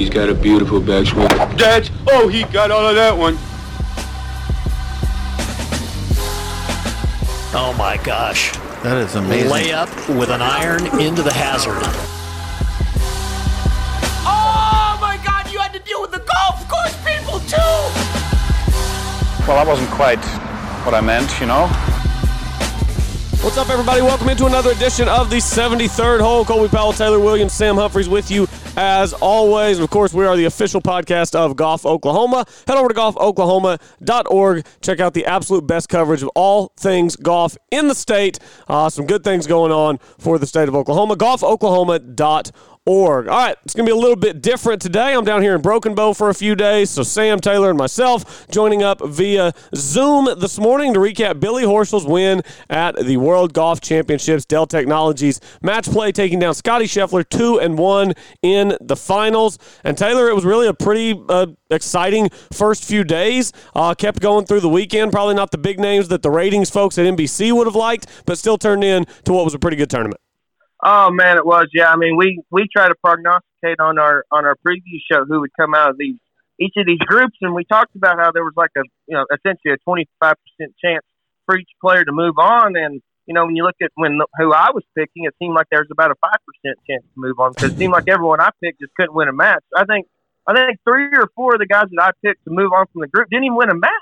He's got a beautiful backswing. That's, oh, he got all of that one. Oh my gosh. That is amazing. Layup with an iron into the hazard. Oh my god, you had to deal with the golf course people too! Well, that wasn't quite what I meant, you know. What's up, everybody? Welcome into another edition of the 73rd hole. Colby Powell, Taylor Williams, Sam Humphreys with you as always. Of course, we are the official podcast of Golf Oklahoma. Head over to golfoklahoma.org. Check out the absolute best coverage of all things golf in the state. Uh, some good things going on for the state of Oklahoma. Golfoklahoma.org org. All right, it's going to be a little bit different today. I'm down here in Broken Bow for a few days, so Sam Taylor and myself joining up via Zoom this morning to recap Billy Horschel's win at the World Golf Championships. Dell Technologies match play taking down Scottie Scheffler two and one in the finals. And Taylor, it was really a pretty uh, exciting first few days. Uh, kept going through the weekend. Probably not the big names that the ratings folks at NBC would have liked, but still turned in to what was a pretty good tournament. Oh man, it was. Yeah, I mean, we we try to prognosticate on our on our preview show who would come out of these each of these groups, and we talked about how there was like a you know essentially a twenty five percent chance for each player to move on, and you know when you look at when who I was picking, it seemed like there was about a five percent chance to move on because it seemed like everyone I picked just couldn't win a match. I think I think three or four of the guys that I picked to move on from the group didn't even win a match.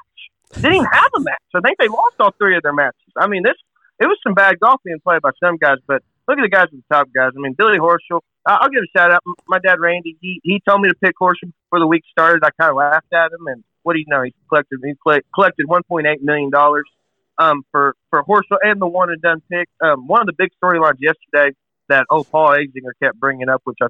Didn't even have a match. I think they lost all three of their matches. I mean, this it was some bad golf being played by some guys, but look at the guys at the top guys. I mean, Billy Horschel. I'll give a shout out. My dad Randy. He he told me to pick Horschel before the week started. I kind of laughed at him, and what do you know? He collected he collected 1.8 million dollars um, for for Horschel and the one and done pick. Um, one of the big storylines yesterday that oh Paul Azinger kept bringing up, which I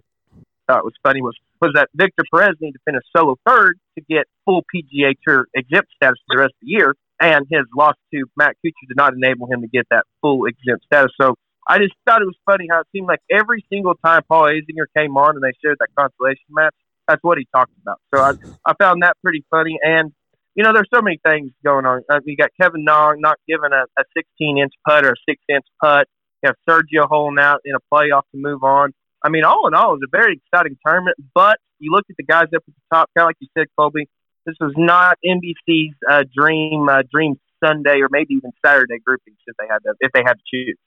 thought was funny, was was that Victor Perez needed to finish solo third to get full PGA Tour exempt status for the rest of the year, and his loss to Matt Kuchar did not enable him to get that full exempt status. So I just thought it was funny how it seemed like every single time Paul Azinger came on and they showed that consolation match, that's what he talked about. So I, I found that pretty funny. And, you know, there's so many things going on. Uh, you got Kevin Na not giving a, a 16 inch putt or a 6 inch putt. You have Sergio holding out in a playoff to move on. I mean, all in all, it was a very exciting tournament. But you look at the guys up at the top, kind of like you said, Colby. This was not NBC's uh, dream uh, dream Sunday or maybe even Saturday groupings if they had to if they had to choose.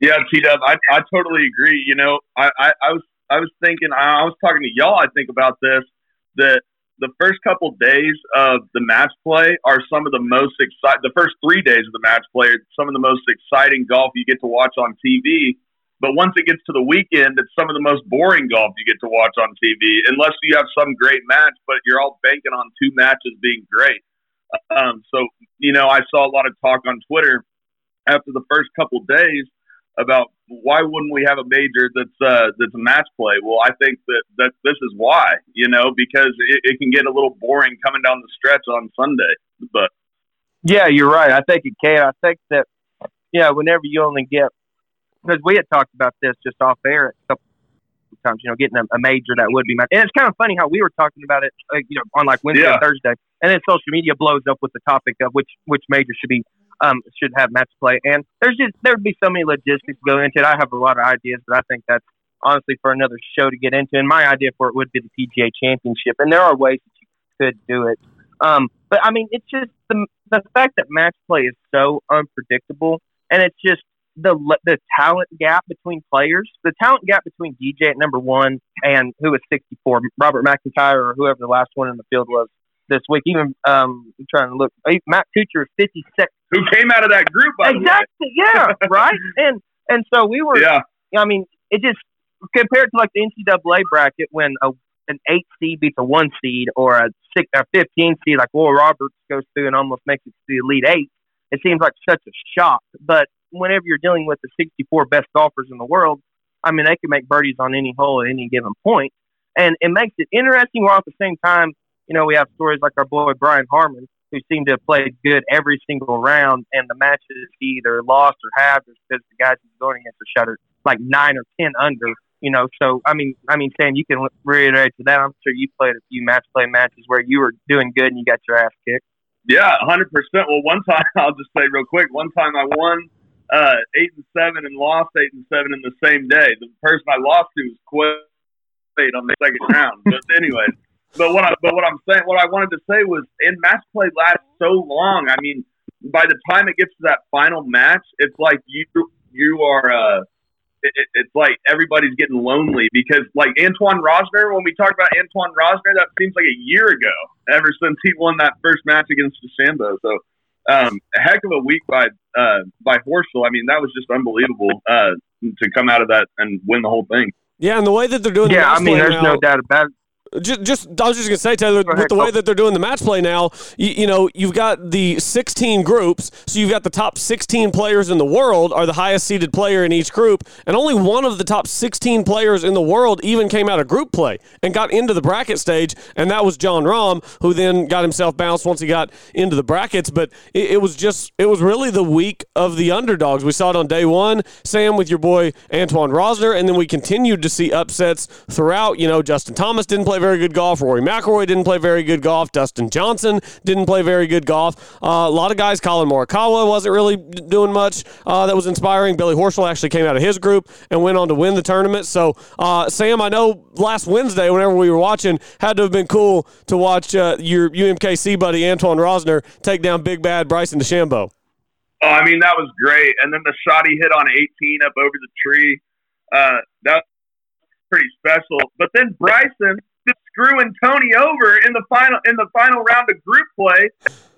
Yeah, T Dub, I, I totally agree. You know, I, I, I was I was thinking I was talking to y'all. I think about this that the first couple days of the match play are some of the most exciting. The first three days of the match play are some of the most exciting golf you get to watch on TV. But once it gets to the weekend, it's some of the most boring golf you get to watch on TV, unless you have some great match. But you're all banking on two matches being great. Um, so you know, I saw a lot of talk on Twitter after the first couple days about why wouldn't we have a major that's uh, that's a match play? Well, I think that, that this is why, you know, because it, it can get a little boring coming down the stretch on Sunday. But yeah, you're right. I think it can. I think that yeah, whenever you only get because we had talked about this just off air a couple times, you know, getting a, a major that would be match. And it's kind of funny how we were talking about it, uh, you know, on like Wednesday Yeah. and Thursday, and then social media blows up with the topic of which which major should be um, should have match play. And there's just there would be so many logistics go into it. I have a lot of ideas, but I think that's honestly for another show to get into. And my idea for it would be the PGA Championship. And there are ways that you could do it. Um, but I mean, it's just the the fact that match play is so unpredictable, and it's just the the talent gap between players, the talent gap between DJ at number one and who was 64, Robert MacIntyre or whoever the last one in the field was this week. Even um, I'm trying to look, Matt Kuchar is 56. who came out of that group? Exactly. Yeah. right. And and so we were. Yeah, I mean, it just compared to like the NCAA bracket when a an eight seed beats a one seed or a six or fifteen seed like Will Roberts goes through and almost makes it to the elite eight. It seems like such a shock. But whenever you're dealing with the 64 best golfers in the world, I mean, they can make birdies on any hole at any given point, and it makes it interesting. While at the same time, you know, we have stories like our boy Brian Harman, who seemed to played good every single round, and the matches he either lost or halved because the guys he's going against are shuttered like nine or ten under. You know, so I mean, I mean, Sam, you can reiterate to that. I'm sure you played a few match play matches where you were doing good and you got your ass kicked. yeah, hundred percent. Well, one time I'll just say real quick. One time I won uh, eight and seven and lost eight and seven in the same day. The person I lost to was fate on the second round. But anyway, but what I but what I'm saying, what I wanted to say was, in match play lasts so long. I mean, by the time it gets to that final match, it's like you you are. Uh, it, it's like everybody's getting lonely because, like Antoine Rozner, when we talk about Antoine Rozner, that seems like a year ago. Ever since he won that first match against DeChambeau, so um, a heck of a week by uh, by Horschel. I mean, that was just unbelievable uh, to come out of that and win the whole thing. Yeah, and the way that they're doing the Yeah, match I mean, play there's now, no doubt about it. Just, just I was just gonna say, Taylor, with the way that they're doing the match play now, you, you know, you've got the 16 groups, so you've got the top 16 players in the world are the highest seeded player in each group, and only one of the top 16 players in the world even came out of group play and got into the bracket stage, and that was Jon Rahm, who then got himself bounced once he got into the brackets. But it, it was just, it was really the week of the underdogs. We saw it on day one, Sam, with your boy Antoine Rozner, and then we continued to see upsets throughout. You know, Justin Thomas didn't play very good golf. Rory McIlroy didn't play very good golf. Dustin Johnson didn't play very good golf. Uh, a lot of guys, Collin Morikawa wasn't really doing much uh, that was inspiring. Billy Horschel actually came out of his group and went on to win the tournament. So, uh, Sam, I know last Wednesday, whenever we were watching, had to have been cool to watch uh, your UMKC buddy Antoine Rozner take down Big Bad Bryson DeChambeau. Oh, I mean, that was great. And then the shot he hit on 18 up over the tree, uh, that was pretty special. But then Bryson just screwing Tony over in the final in the final round of group play.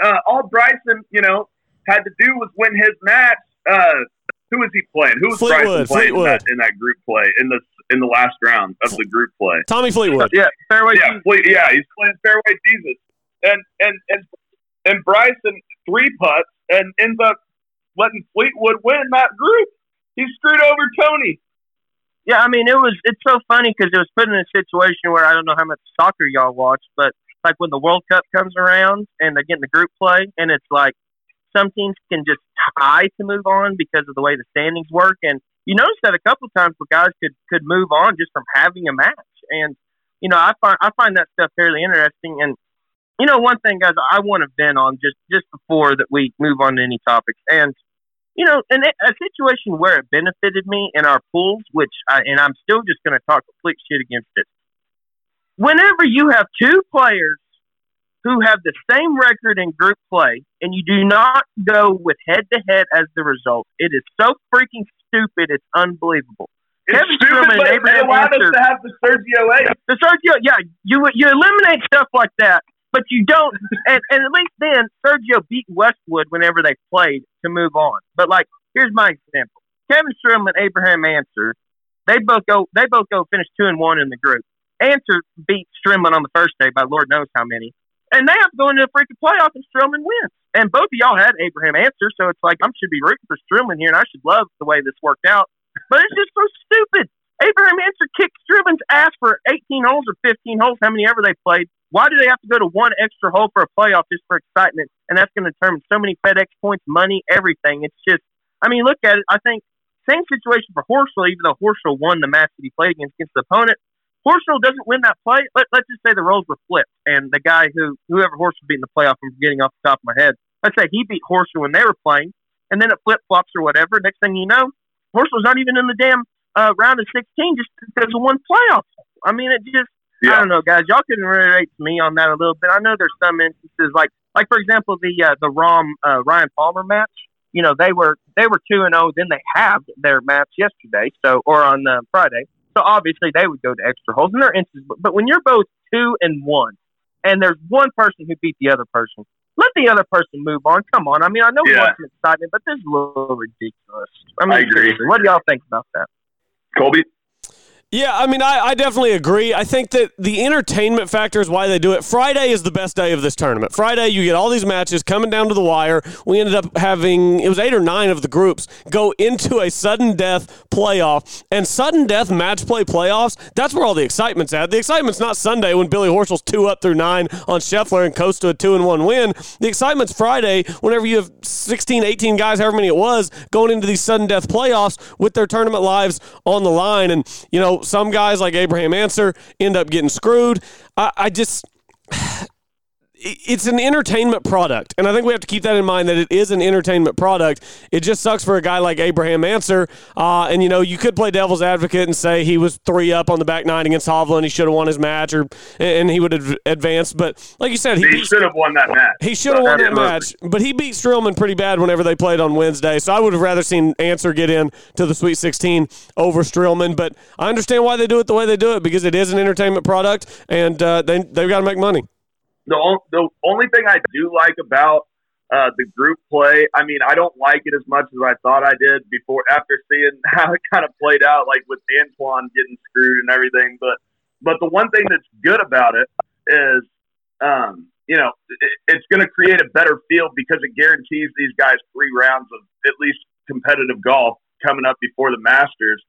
Uh, all Bryson, you know, had to do was win his match. Uh, who was he playing? Who was Fleetwood, Bryson playing in that, in that group play in the in the last round of the group play? Tommy Fleetwood. Yeah, fairway. Yeah, Fle- yeah, he's playing fairway Jesus, and and and and Bryson three putts and ends up letting Fleetwood win that group. He screwed over Tony. Yeah, I mean, it was. It's so funny because it was put in a situation where I don't know how much soccer y'all watch, but like when the World Cup comes around and they get in the group play, and it's like some teams can just tie to move on because of the way the standings work, and you notice that a couple of times where guys could could move on just from having a match, and you know, I find I find that stuff fairly interesting, and you know, one thing, guys, I want to vent on just just before that we move on to any topics, and you know, and it- a situation where it benefited me in our pools, which I, and I'm still just going to talk complete shit against it. Whenever you have two players who have the same record in group play, and you do not go with head to head as the result, it is so freaking stupid. It's unbelievable. It's Kevin stupid, Sherman and Abraham us to have the Sergio A. the Sergio, yeah, you you eliminate stuff like that, but you don't. And, and at least then, Sergio beat Westwood whenever they played to move on. But like, here's my example: Kevin Strum and Abraham Ancer, they both go they both go finish two and one in the group. Ancer beat Streelman on the first day by Lord knows how many, and they have to go into the freaking playoff and Streelman wins. And both of y'all had Abraham Ancer, so it's like I should be rooting for Streelman here, and I should love the way this worked out. But it's just so stupid. Abraham Ancer kicked Strickland's ass for 18 holes or 15 holes, how many ever they played. Why do they have to go to one extra hole for a playoff just for excitement? And that's going to determine so many FedEx points, money, everything. It's just, I mean, look at it. I think same situation for Horschel, even though Horschel won the match that he played against, against the opponent. Horschel doesn't win that play. Let, let's just say the roles were flipped, and the guy who, whoever Horschel beat in the playoff, I'm forgetting off the top of my head. Let's say he beat Horschel when they were playing, and then it flip flops or whatever. Next thing you know, Horschel's not even in the damn uh, round of 16 just because of one playoff. I mean, it just, I don't know, guys. Y'all can relate to me on that a little bit. I know there's some instances like, like for example, the uh, the Rahm uh, Ryan Palmer match. You know, they were they were two and zero. Then they halved their match yesterday, so or on uh, Friday. So obviously they would go to extra holes, and there are instances. But, but when you're both two and one, and there's one person who beat the other person, let the other person move on. Come on. I mean, I know we Yeah. want some excitement, but this is a little ridiculous. I mean, I agree. what do y'all think about that? Colby. Yeah, I mean, I, I definitely agree. I think that the entertainment factor is why they do it. Friday is the best day of this tournament. Friday, you get all these matches coming down to the wire. We ended up having, it was eight or nine of the groups go into a sudden death playoff. And sudden death match play playoffs, that's where all the excitement's at. The excitement's not Sunday when Billy Horschel's two up through nine on Scheffler and coast to a two and one win. The excitement's Friday whenever you have 16, 18 guys, however many it was, going into these sudden death playoffs with their tournament lives on the line. And, you know, some guys like Abraham Ancer end up getting screwed. I, I just. It's an entertainment product, and I think we have to keep that in mind that it is an entertainment product. It just sucks for a guy like Abraham Ancer. uh, and you know you could play devil's advocate and say he was three up on the back nine against Hovland, he should have won his match, or and he would have advanced. But like you said, he, He should have won that match. he should have won that match, but he beat Streelman pretty bad whenever they played on Wednesday. So I would have rather seen Ancer get in to the Sweet 16 over Streelman. But I understand why they do it the way they do it because it is an entertainment product, and uh, they they've got to make money. The, the only thing I do like about uh, the group play, I mean, I don't like it as much as I thought I did before after seeing how it kind of played out, like with Antoine getting screwed and everything. But but the one thing that's good about it is, um, you know, it, it's going to create a better field because it guarantees these guys three rounds of at least competitive golf coming up before the Masters.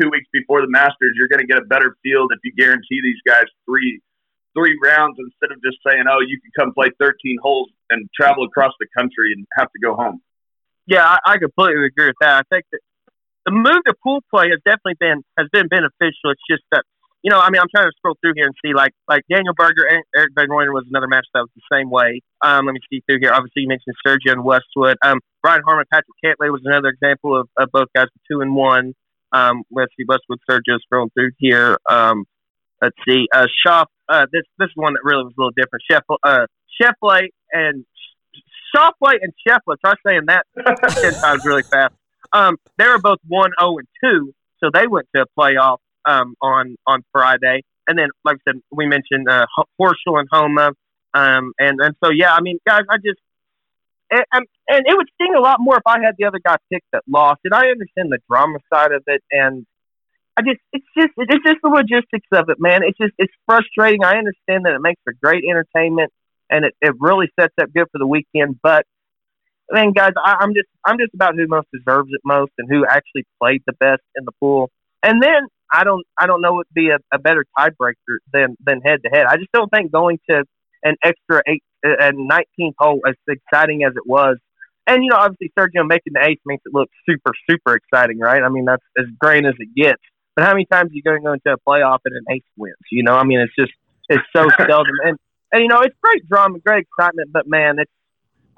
Two weeks before the Masters, you're going to get a better field if you guarantee these guys three three rounds instead of just saying, "Oh, you can come play 13 holes and travel across the country and have to go home." Yeah, I, I completely agree with that. I think that the move to pool play has definitely been has been beneficial. It's just that you know, I mean, I'm trying to scroll through here and see like like Daniel Berger, Eric, Eric Van was another match that was the same way. Um, let me see through here. Obviously, you mentioned Sergio and Westwood. Um, Brian Harman, Patrick Cantlay was another example of, of both guys with two and one. Um, let's see, Westwood, Sergio scrolling through here. Um, let's see, uh, Schaff. Uh, this this one that really was a little different. Chef, uh, Sheffley and Shoffley and Sheffley. Try saying that ten times really fast. Um, they were both one zero and two, so they went to a playoff um, on on Friday. And then, like I said, we mentioned uh, Horschel and Homa, um, and and so yeah, I mean, guys, I just and, and and it would sting a lot more if I had the other guy picked that lost. And I understand the drama side of it, and I just it's just it's just the logistics of it, man. It's just it's frustrating. I understand that it makes for great entertainment, and it, it really sets up good for the weekend, but man, guys, I, I'm just I'm just about who most deserves it most and who actually played the best in the pool. And then I don't I don't know would be a, a better tiebreaker than than head to head. I just don't think going to an extra eight and nineteenth hole as exciting as it was. And you know, obviously Sergio making the ace makes it look super super exciting, right? I mean, that's as great as it gets. But how many times are you going to go into a playoff and an ace wins? You know, I mean, it's just it's so seldom. And and you know, it's great drama, great excitement, but man, it's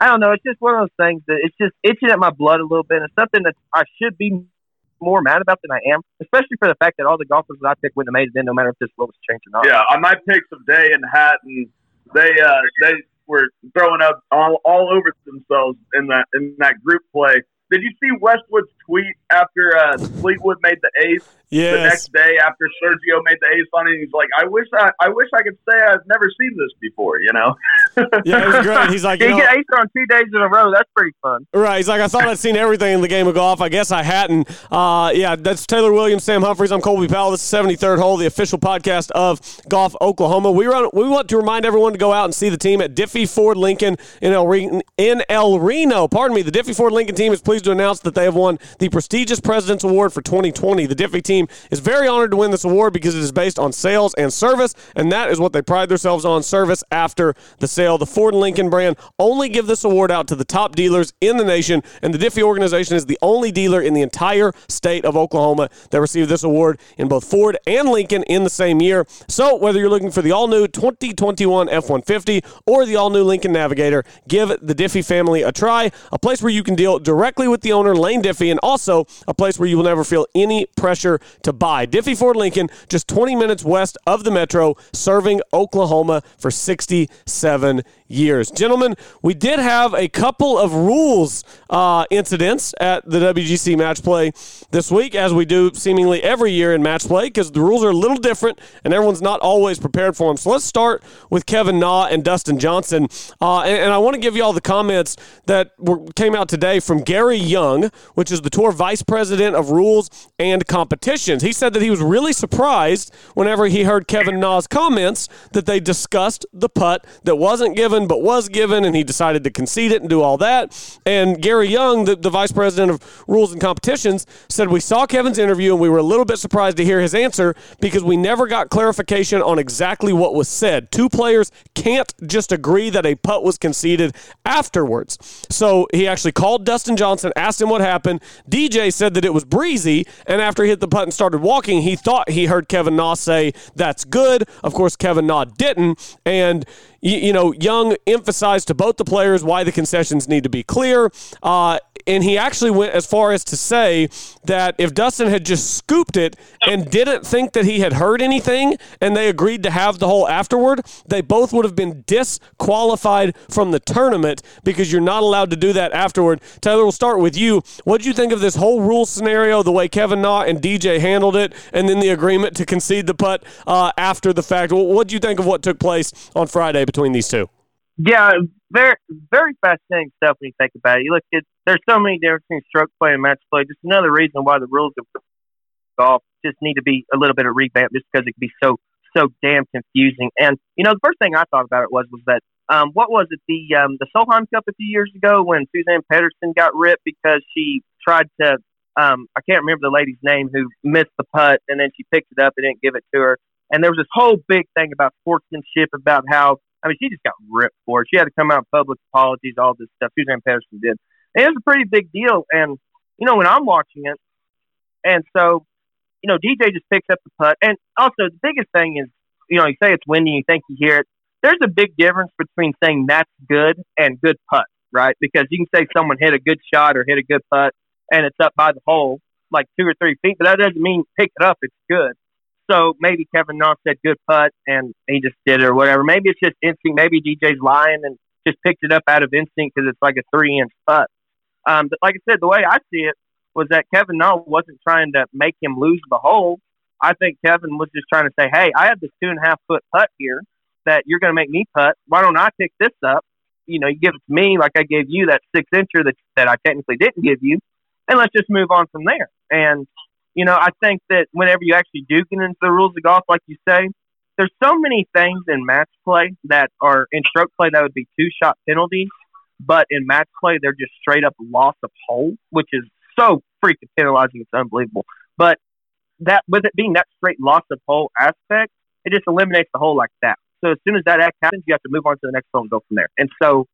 I don't know. It's just one of those things that it's just itching at my blood a little bit. It's something that I should be more mad about than I am, especially for the fact that all the golfers that I picked wouldn't have made it in, no matter if this rule was changed or not. Yeah, on my picks of Day and Hatton, they uh, they were throwing up all, all over themselves in that in that group play. Did you see Westwood's tweet after uh, Fleetwood made the ace? The next day after Sergio made the ace on it, he's like, "I wish I, I wish I could say I've never seen this before." You know? Yeah, it was great. He's like, you know, get ace on two days in a row? That's pretty fun. Right. He's like, I thought I'd seen everything in the game of golf. I guess I hadn't. Uh, yeah, that's Taylor Williams, Sam Humphreys. I'm Colby Powell. This is 73rd Hole, the official podcast of Golf Oklahoma. We run, we want to remind everyone to go out and see the team at Diffee Ford Lincoln in El, Re- in El Reno. Pardon me. The Diffee Ford Lincoln team is pleased to announce that they have won the prestigious President's Award for 2020. The Diffee team is very honored to win this award because it is based on sales and service, and that is what they pride themselves on service after the sale. The Ford and Lincoln brand only give this award out to the top dealers in the nation, and the Diffee organization is the only dealer in the entire state of Oklahoma that received this award in both Ford and Lincoln in the same year. So, whether you're looking for the all new 2021 F 150 or the all new Lincoln Navigator, give the Diffee family a try. A place where you can deal directly with the owner, Lane Diffee, and also a place where you will never feel any pressure to buy. Diffee Ford Lincoln, just 20 minutes west of the metro, serving Oklahoma for 67 one years. Gentlemen, we did have a couple of rules uh, incidents at the WGC match play this week, as we do seemingly every year in match play, because the rules are a little different and everyone's not always prepared for them. So let's start with Kevin Na and Dustin Johnson. Uh, and, and I want to give you all the comments that were, came out today from Gary Young, which is the tour vice president of rules and competitions. He said that he was really surprised whenever he heard Kevin Na's comments that they discussed the putt that wasn't given but was given, and he decided to concede it and do all that. And Gary Young, the, the vice president of rules and competitions, said we saw Kevin's interview and we were a little bit surprised to hear his answer because we never got clarification on exactly what was said. Two players can't just agree that a putt was conceded afterwards. So he actually called Dustin Johnson, asked him what happened. DJ said that it was breezy, and after he hit the putt and started walking, he thought he heard Kevin Na say, That's good. Of course, Kevin Na didn't. And you, you know, Young emphasized to both the players why the concessions need to be clear. Uh, and he actually went as far as to say that if Dustin had just scooped it and didn't think that he had heard anything and they agreed to have the hole afterward, they both would have been disqualified from the tournament because you're not allowed to do that afterward. Taylor, we'll start with you. What did you think of this whole rule scenario, the way Kevin Na and DJ handled it, and then the agreement to concede the putt uh, after the fact? What do you think of what took place on Friday between these two? Yeah, very very fascinating stuff when you think about it. You look at there's so many different between stroke play and match play. Just another reason why the rules of golf just need to be a little bit of revamp, just because it can be so so damn confusing. And you know, the first thing I thought about it was was that um, what was it the um, the Solheim Cup a few years ago when Suzann Pettersen got ripped because she tried to um, I can't remember the lady's name who missed the putt and then she picked it up and didn't give it to her. And there was this whole big thing about sportsmanship about how I mean she just got ripped for it. She had to come out public apologies, all this stuff. Suzann Pettersen did. And it was a pretty big deal. And you know when I'm watching it, and so you know DJ just picks up the putt. And also the biggest thing is you know you say it's windy, you think you hear it. There's a big difference between saying that's good and good putt, right? Because you can say someone hit a good shot or hit a good putt and it's up by the hole like two or three feet, but that doesn't mean pick it up. It's good. So maybe Kevin Knox said good putt and he just did it or whatever. Maybe it's just instinct. Maybe DJ's lying and just picked it up out of instinct because it's like a three inch putt. Um, but like I said, the way I see it was that Kevin Na wasn't trying to make him lose the hole. I think Kevin was just trying to say, hey, I have this two and a half foot putt here that you're going to make me putt. Why don't I pick this up? You know, you give it to me like I gave you that six incher that, that I technically didn't give you, and let's just move on from there. And, you know, I think that whenever you actually do get into the rules of golf, like you say, there's so many things in match play that are in stroke play that would be two shot penalties, but in match play, they're just straight up loss of hole, which is so freaking penalizing. It's unbelievable. But that, with it being that straight loss of hole aspect, it just eliminates the hole like that. So as soon as that act happens, you have to move on to the next hole and go from there. And so,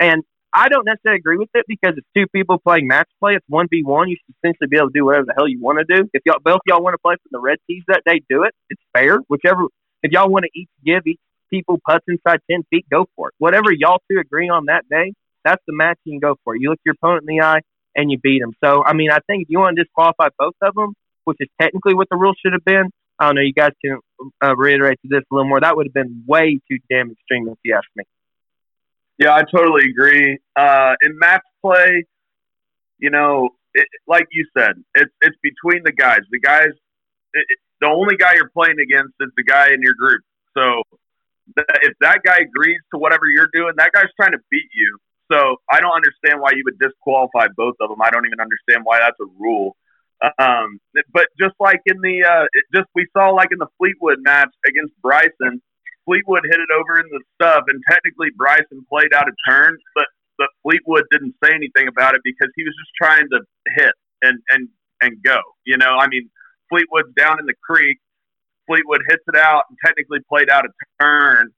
and I don't necessarily agree with it because it's two people playing match play. It's one v one. You should essentially be able to do whatever the hell you want to do. If y'all both y'all want to play for the red tees that day, do it. It's fair. Whichever. If y'all want to each give each people putts inside ten feet, go for it. Whatever y'all two agree on that day, that's the match you can go for. You look your opponent in the eye and you beat them. So I mean, I think if you want to disqualify both of them, which is technically what the rule should have been, I don't know. You guys can uh, reiterate this a little more. That would have been way too damn extreme if you ask me. Yeah, I totally agree. Uh, in match play, you know, it, like you said, it's it's between the guys. The guys, it, the only guy you're playing against is the guy in your group. So th- if that guy agrees to whatever you're doing, that guy's trying to beat you. So I don't understand why you would disqualify both of them. I don't even understand why that's a rule. Um, but just like in the, uh, just we saw like in the Fleetwood match against Bryson, Fleetwood hit it over in the stub, and technically Bryson played out a turn, but but Fleetwood didn't say anything about it because he was just trying to hit and and and go. You know, I mean, Fleetwood's down in the creek. Fleetwood hits it out and technically played out a turn.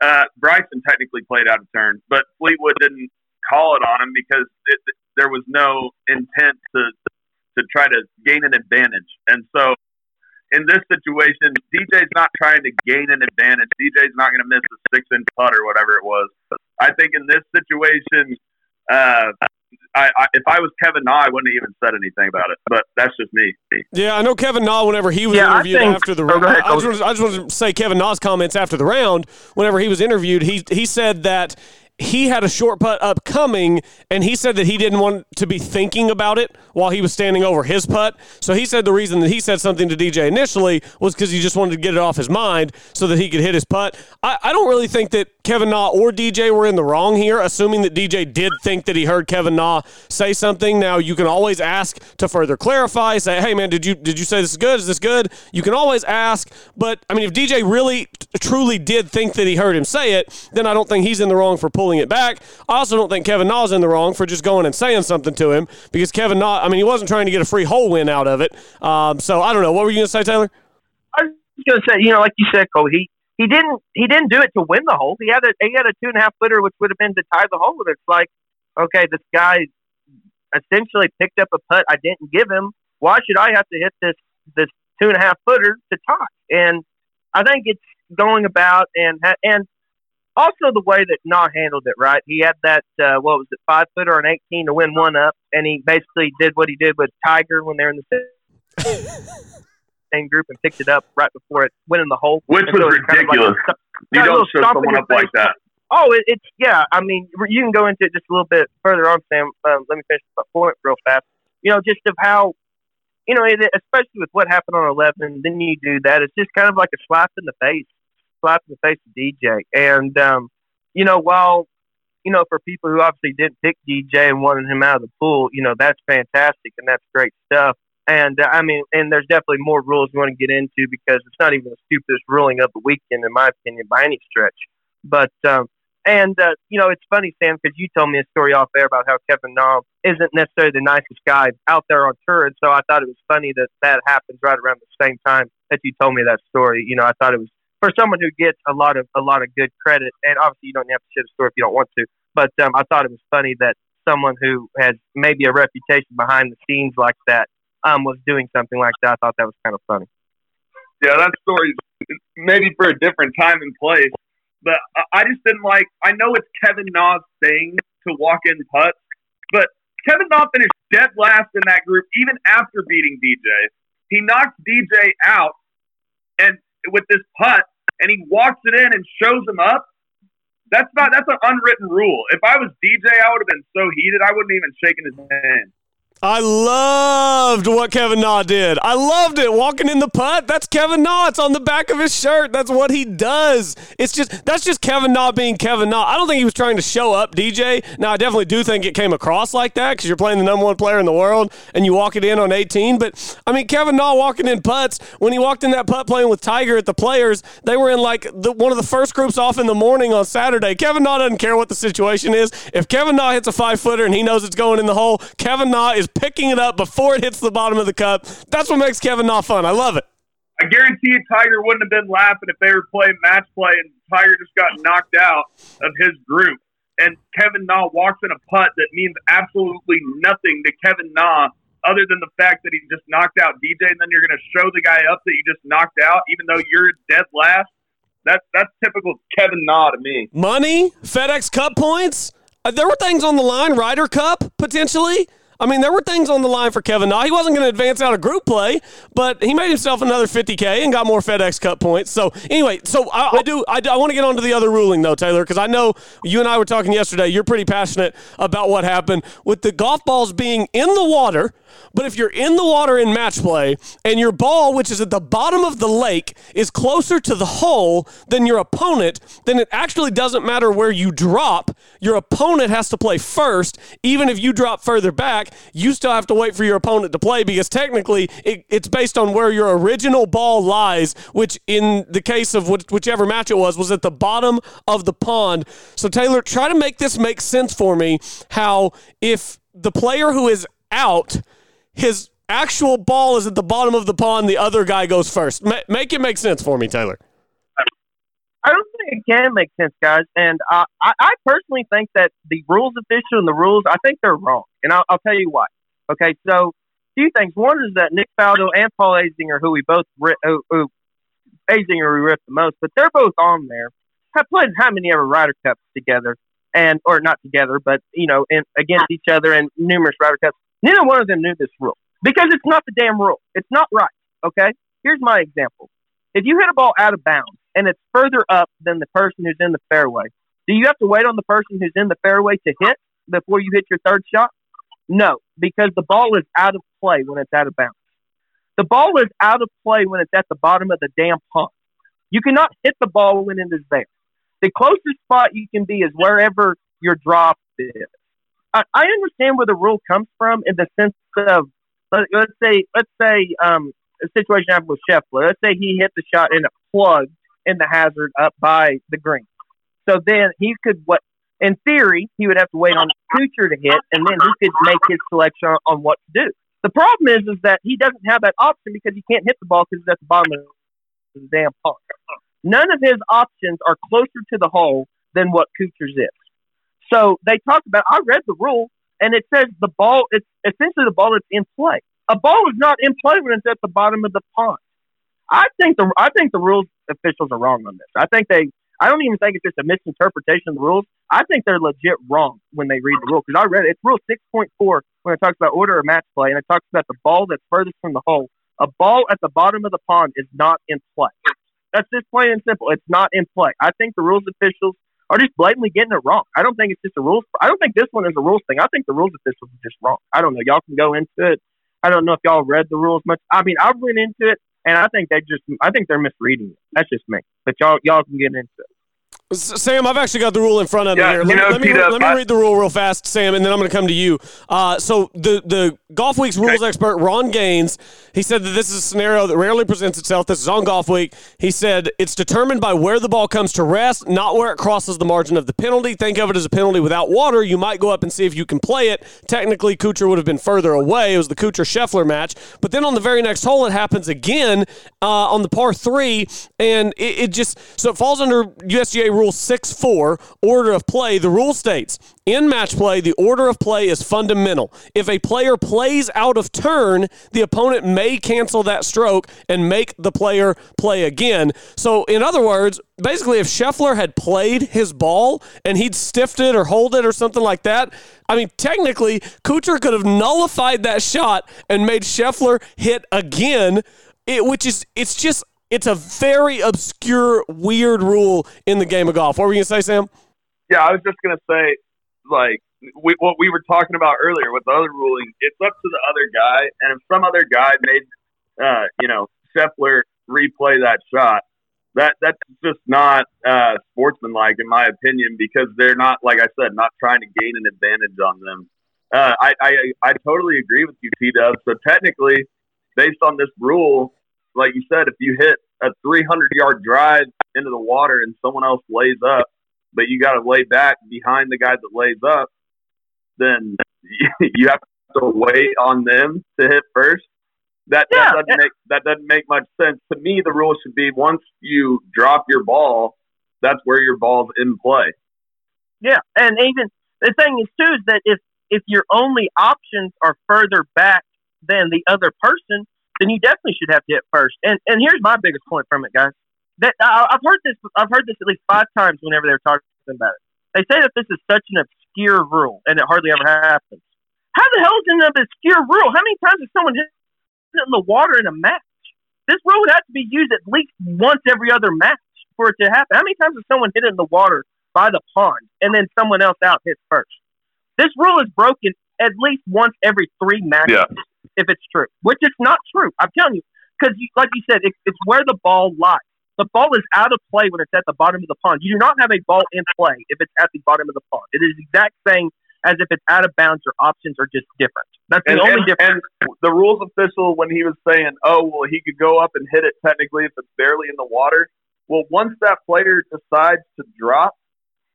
Uh, Bryson technically played out a turn, but Fleetwood didn't call it on him because it, there was no intent to to try to gain an advantage. And so in this situation, DJ's not trying to gain an advantage. DJ's not going to miss a six inch putt or whatever it was. I think in this situation, uh, I, I, if I was Kevin Na, I wouldn't have even said anything about it. But that's just me. Yeah, I know Kevin Na. Whenever he was Yeah, interviewed think- after the oh, round, go ahead, I, just Coach. wanted, I just wanted to say Kevin Na's comments after the round. Whenever he was interviewed, he he said that he had a short putt upcoming, and he said that he didn't want to be thinking about it while he was standing over his putt. So he said the reason that he said something to DJ initially was because he just wanted to get it off his mind so that he could hit his putt. I, I don't really think that Kevin Na or DJ were in the wrong here, assuming that DJ did think that he heard Kevin Na say something. Now you can always ask to further clarify. Say, hey man, did you did you say this is good? Is this good? You can always ask. But I mean, if DJ really t- truly did think that he heard him say it, then I don't think he's in the wrong for pulling it back. I also don't think Kevin Na's in the wrong for just going and saying something to him because Kevin Na, I mean, he wasn't trying to get a free hole win out of it. Um, so I don't know. What were you gonna say, Taylor? I was going to say, you know, like you said, Cole, he he didn't he didn't do it to win the hole. He had a he had a two and a half footer, which would have been to tie the hole. And it's like, okay, this guy essentially picked up a putt I didn't give him. Why should I have to hit this this two and a half footer to tie? And I think it's going about and and also the way that Na handled it, right? He had that uh, what was it, five footer on eighteen to win one up, and he basically did what he did with Tiger when they're in the same, group and picked it up right before it went in the hole, Which And was so it's kind of like ridiculous. You don't show someone up like that. Oh, it, it's yeah. I mean, you can go into it just a little bit further on, Sam. Um, let me finish my point real fast. You know, just of how, you know, especially with what happened on eleven, then you do that. It's just kind of like a slap in the face, slap in the face of DJ. And um, you know, while you know, for people who obviously didn't pick DJ and wanted him out of the pool, you know, that's fantastic and that's great stuff. And uh, I mean, and there's definitely more rules we want to get into because it's not even the stupidest ruling of the weekend, in my opinion, by any stretch. But um, and uh, you know, it's funny, Sam, because you told me a story off air about how Kevin Na isn't necessarily the nicest guy out there on tour, and so I thought it was funny that that happens right around the same time that you told me that story. You know, I thought it was for someone who gets a lot of a lot of good credit, and obviously you don't have to share the story if you don't want to. But um, I thought it was funny that someone who has maybe a reputation behind the scenes like that um, was doing something like that. I thought that was kind of funny. Yeah, that story's maybe for a different time and place. But I- I just didn't like. I know it's Kevin Na's thing to walk in putts, but Kevin Na finished dead last in that group even after beating DJ. He knocked DJ out, and with this putt, and he walks it in and shows him up. That's not. That's an unwritten rule. If I was DJ, I would have been so heated I wouldn't even shaken his hand. I loved what Kevin Na did. I loved it. Walking in the putt, that's Kevin Na. It's on the back of his shirt. That's what he does. It's just that's just Kevin Na being Kevin Na. I don't think he was trying to show up DJ. Now I definitely do think it came across like that because you're playing the number one player in the world and you walk it in on 18. But I mean, Kevin Na walking in putts when he walked in that putt playing with Tiger at the Players, they were in like the, one of the first groups off in the morning on Saturday. Kevin Na doesn't care what the situation is. If Kevin Na hits a five footer and he knows it's going in the hole, Kevin Na is picking it up before it hits the bottom of the cup. That's what makes Kevin Na fun. I love it. I guarantee you Tiger wouldn't have been laughing if they were playing match play and Tiger just got knocked out of his group. And Kevin Na walks in a putt that means absolutely nothing to Kevin Na other than the fact that he just knocked out DJ and then you're going to show the guy up that you just knocked out even though you're dead last. That's, that's typical Kevin Na to me. Money, FedEx Cup points. Uh, there were things on the line, Ryder Cup potentially. I mean, there were things on the line for Kevin Na. He wasn't going to advance out of group play, but he made himself another 50K and got more FedEx Cup points. So, anyway, so I, I do, I, I want to get on to the other ruling, though, Taylor, because I know you and I were talking yesterday. You're pretty passionate about what happened with the golf balls being in the water. But if you're in the water in match play and your ball, which is at the bottom of the lake, is closer to the hole than your opponent, then it actually doesn't matter where you drop. Your opponent has to play first. Even if you drop further back, you still have to wait for your opponent to play because technically it, it's based on where your original ball lies, which in the case of which, whichever match it was, was at the bottom of the pond. So, Taylor, try to make this make sense for me how if the player who is out, his actual ball is at the bottom of the pond, the other guy goes first. Ma- make it make sense for me, Taylor. I don't think it can make sense, guys. And uh, I, I personally think that the rules official and the rules, I think they're wrong. And I'll, I'll tell you why. Okay, so two things. One is that Nick Faldo and Paul Azinger, who we both ri- Azinger we ripped the most, but they're both on there. Have played how many ever Ryder Cups together, and or not together, but you know, in, against each other in numerous Ryder Cups. Neither one of them knew this rule because it's not the damn rule. It's not right. Okay, here's my example. If you hit a ball out of bounds and it's further up than the person who's in the fairway, do you have to wait on the person who's in the fairway to hit before you hit your third shot? No, because the ball is out of play when it's out of bounds. The ball is out of play when it's at the bottom of the damn pond. You cannot hit the ball when it is there. The closest spot you can be is wherever your drop is. I, understand where the rule comes from in the sense of let, let's say let's say um, a situation happened with Scheffler. Let's say he hit the shot and it plugged in the hazard up by the green. So then he could what in theory he would have to wait on Kuchar to hit and then he could make his selection on, on what to do. The problem is is that he doesn't have that option because he can't hit the ball because it's at the bottom of the damn park. None of his options are closer to the hole than what Kuchar's is. So they talked about. I read the rule, and it says the ball. It's essentially the ball that's in play. A ball is not in play when it's at the bottom of the pond. I think the I think the rules officials are wrong on this. I think they I don't even think it's just a misinterpretation of the rules. I think they're legit wrong when they read the rule because I read it. It's Rule 6.4 when it talks about order of match play, and it talks about the ball that's furthest from the hole. A ball at the bottom of the pond is not in play. That's just plain and simple. It's not in play. I think the rules officials are just blatantly getting it wrong. I don't think it's just a rules. I don't think this one is a rules thing. I think the rules officials are just wrong. I don't know. Y'all can go into it. I don't know if y'all read the rules much. I mean, I've went into it and I think they just. I think they're misreading it. That's just me. But y'all, y'all can get into it. Sam, I've actually got the rule in front of me Yeah, here. you Let, me- know, let me, T-Dub, let me read the rule real fast, Sam, and then I'm going to come to you. Uh, so the the Golf Week's rules expert Ron Gaines, he said that this is a scenario that rarely presents itself. This is on Golf Week. He said it's determined by where the ball comes to rest, not where it crosses the margin of the penalty. Think of it as a penalty without water. You might go up and see if you can play it. Technically, Kuchar would have been further away. It was the Kuchar Scheffler match. But then on the very next hole, it happens again uh, on the par three, and it, it just so it falls under USGA Rule six four order of play. The rule states in match play, the order of play is fundamental. If a player plays out of turn, the opponent may cancel that stroke and make the player play again. So, in other words, basically, if Scheffler had played his ball and he'd stiffed it or hold it or something like that, I mean, technically, Kuchar could have nullified that shot and made Scheffler hit again. It, which is it's just it's a very obscure, weird rule in the game of golf. What were you gonna say, Sam? Yeah, I was just gonna say, like we, what we were talking about earlier with the other ruling. It's up to the other guy, and if some other guy made, uh, you know, Scheffler replay that shot, that that's just not uh, sportsmanlike in my opinion because they're not, like I said, not trying to gain an advantage on them. Uh, I, I I totally agree with you, T Dub. So technically, based on this rule, like you said, if you hit a 300 yard drive into the water and someone else lays up, but you got to lay back behind the guy that lays up, then you have to wait on them to hit first. That, Yeah. that doesn't make that doesn't make much sense to me. The rule should be once you drop your ball, that's where your ball's in play. Yeah, and even the thing is too is that if if your only options are further back than the other person, then you definitely should have to hit first. And and here's my biggest point from it, guys. That I, I've heard this. I've heard this at least five times whenever they're talking about it. They say that this is such an obscure rule and it hardly ever happens. How the hell is it an obscure rule? How many times has someone hit it in the water in a match? This rule would have to be used at least once every other match for it to happen. How many times has someone hit it in the water by the pond and then someone else out hits first? This rule is broken at least once every three matches Yeah. If it's true, which is not true. I'm telling you, because like you said, it, it's where the ball lies. The ball is out of play when it's at the bottom of the pond. You do not have a ball in play if it's at the bottom of the pond. It is the exact same as if it's out of bounds. Your options are just different. That's the And, only and, difference. and the rules official, when he was saying, "Oh, well, he could go up and hit it technically if it's barely in the water." Well, once that player decides to drop,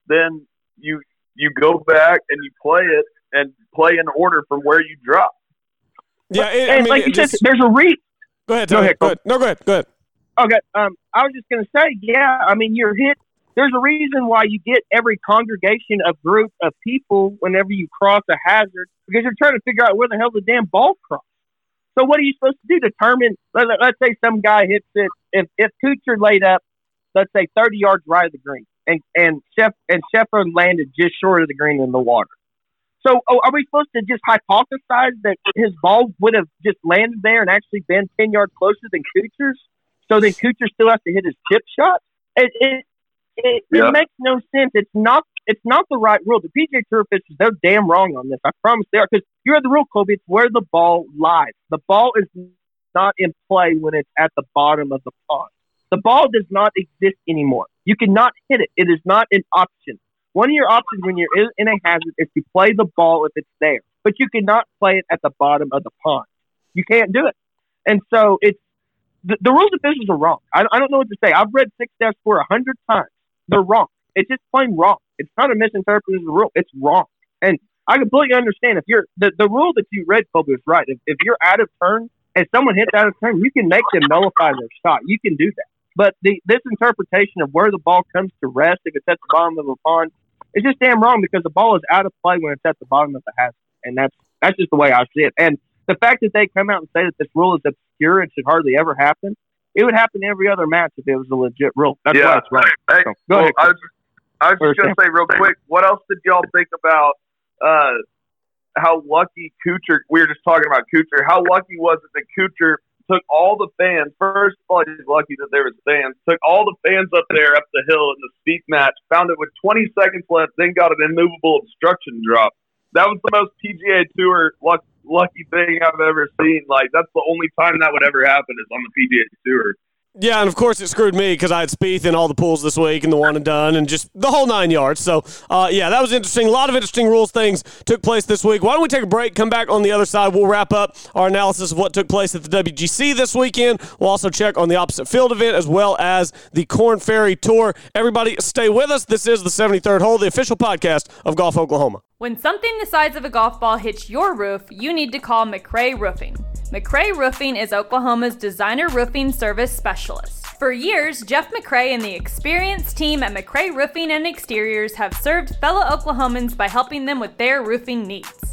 then you you go back and you play it and play in order from where you drop. Yeah, it, I and mean, like you just, said, there's a reason. go ahead. go ahead, Go ahead. No, go ahead. Go ahead. Okay, um, I was just going to say, yeah, I mean, you're hit. There's a reason why you get every congregation of group of people whenever you cross a hazard because you're trying to figure out where the hell the damn ball crossed. So what are you supposed to do? Determine. Let, let's say some guy hits it. If if Kuchar laid up, let's say 30 yards right of the green, and and Chef and Shepard landed just short of the green in the water. So oh, are we supposed to just hypothesize that his ball would have just landed there and actually been 10 yards closer than Kuchar's? So then Kuchar still has to hit his chip shot? It it it, Yeah. it makes no sense. It's not it's not the right rule. The PGA Tour officials they're damn wrong on this. I promise they are because you read the rule, Kobe. It's where the ball lies. The ball is not in play when it's at the bottom of the pond. The ball does not exist anymore. You cannot hit it. It is not an option. One of your options when you're in- a hazard is to play the ball if it's there, but you cannot play it at the bottom of the pond. You can't do it. And so it's the, the rules officials are wrong. I, I don't know what to say. I've read six steps for a hundred times. They're wrong. It's just plain wrong. It's not a misinterpretation of the rule. It's wrong. And I completely understand if you're the, the rule that you read, Kobe, is right. If, if you're out of turn and someone hits out of turn, you can make them nullify their shot. You can do that. But the this interpretation of where the ball comes to rest, if it's at the bottom of a pond, is just damn wrong because the ball is out of play when it's at the bottom of the hazard, and that's that's just the way I see it. And the fact that they come out and say that this rule is obscure and should hardly ever happen, it would happen every other match if it was a legit rule. That's Yeah. why it's right. Hey, So, go well, ahead. I was just, I was just gonna say real quick. What else did y'all think about uh, how lucky Kuchar? We were just talking about Kuchar. How lucky was it that Kuchar took all the fans? First of all, he's lucky that there was fans. Took all the fans up there up the hill in the speed match. Found it with 20 seconds left. Then got an immovable obstruction drop. That was the most PGA Tour luck, lucky thing I've ever seen. Like that's the only time that would ever happen is on the PGA Tour. Yeah, and of course it screwed me because I had Spieth in all the pools this week and the one and done and just the whole nine yards. So, uh, yeah, that was interesting. A lot of interesting rules things took place this week. Why don't we take a break, come back on the other side? We'll wrap up our analysis of what took place at the WGC this weekend. We'll also check on the opposite field event as well as the Korn Ferry Tour. Everybody, stay with us. This is the 73rd hole, the official podcast of Golf Oklahoma. When something the size of a golf ball hits your roof, you need to call McRay Roofing. McRay Roofing is Oklahoma's designer roofing service specialist. For years, Jeff McRay and the experienced team at McRay Roofing and Exteriors have served fellow Oklahomans by helping them with their roofing needs.